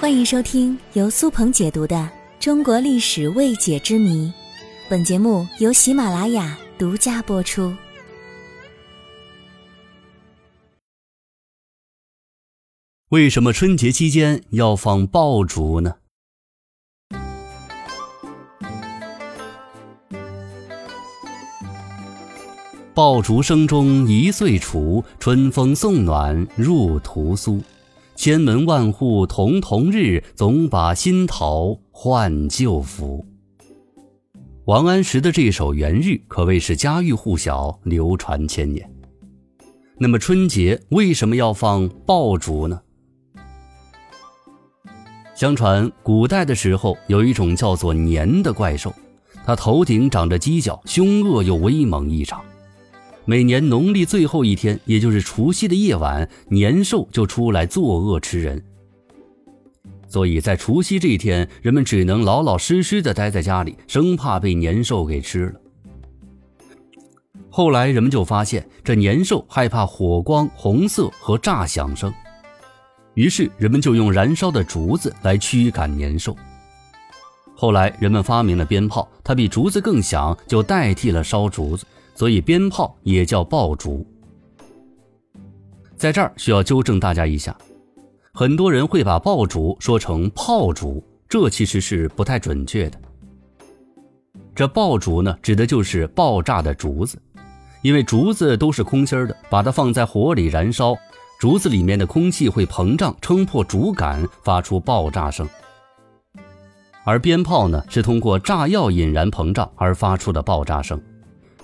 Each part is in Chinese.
欢迎收听由苏鹏解读的《中国历史未解之谜》，本节目由喜马拉雅独家播出。为什么春节期间要放爆竹呢？爆竹声中一岁除，春风送暖入屠苏。千门万户曈曈日，总把新桃换旧符。王安石的这首元日可谓是家喻户晓，流传千年。那么春节为什么要放爆竹呢？相传古代的时候，有一种叫做年的怪兽，它头顶长着犄角，凶恶又威猛异常。每年农历最后一天，也就是除夕的夜晚，年兽就出来作恶吃人。所以在除夕这一天，人们只能老老实实的待在家里，生怕被年兽给吃了。后来人们就发现，这年兽害怕火光、红色和炸响声，于是人们就用燃烧的竹子来驱赶年兽。后来人们发明了鞭炮，它比竹子更响，就代替了烧竹子。所以鞭炮也叫爆竹。在这儿需要纠正大家一下，很多人会把爆竹说成炮竹，这其实是不太准确的。这爆竹呢，指的就是爆炸的竹子，因为竹子都是空心的，把它放在火里燃烧，竹子里面的空气会膨胀，撑破竹杆，发出爆炸声。而鞭炮呢，是通过炸药引燃膨胀而发出的爆炸声。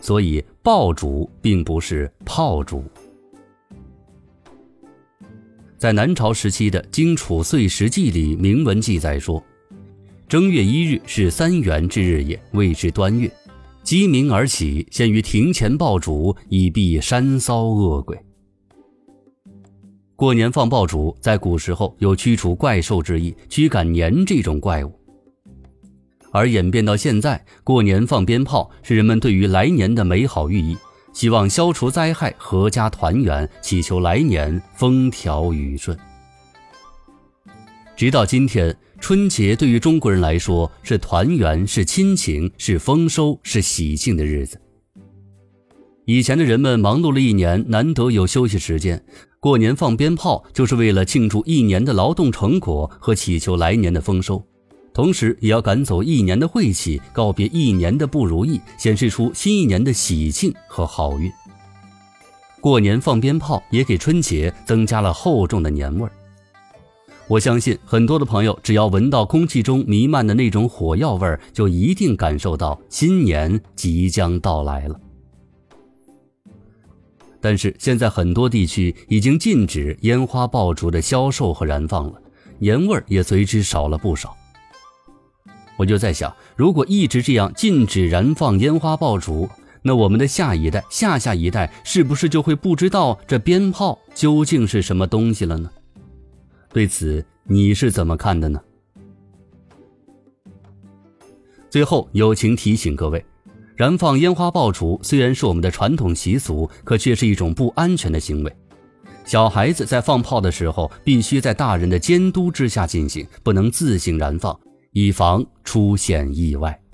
所以，爆竹并不是炮竹。在南朝时期的《荆楚岁时记》里，明文记载说：“正月一日是三元之日也，谓之端月。鸡鸣而起，先于庭前爆竹，以避山骚恶鬼。”过年放爆竹，在古时候有驱除怪兽之意，驱赶年这种怪物。而演变到现在，过年放鞭炮是人们对于来年的美好寓意，希望消除灾害、阖家团圆，祈求来年风调雨顺。直到今天，春节对于中国人来说是团圆、是亲情、是丰收、是喜庆的日子。以前的人们忙碌了一年，难得有休息时间，过年放鞭炮就是为了庆祝一年的劳动成果和祈求来年的丰收。同时，也要赶走一年的晦气，告别一年的不如意，显示出新一年的喜庆和好运。过年放鞭炮，也给春节增加了厚重的年味儿。我相信，很多的朋友只要闻到空气中弥漫的那种火药味儿，就一定感受到新年即将到来了。但是，现在很多地区已经禁止烟花爆竹的销售和燃放了，年味儿也随之少了不少。我就在想，如果一直这样禁止燃放烟花爆竹，那我们的下一代、下下一代是不是就会不知道这鞭炮究竟是什么东西了呢？对此你是怎么看的呢？最后友情提醒各位，燃放烟花爆竹虽然是我们的传统习俗，可却是一种不安全的行为。小孩子在放炮的时候，必须在大人的监督之下进行，不能自行燃放。以防出现意外。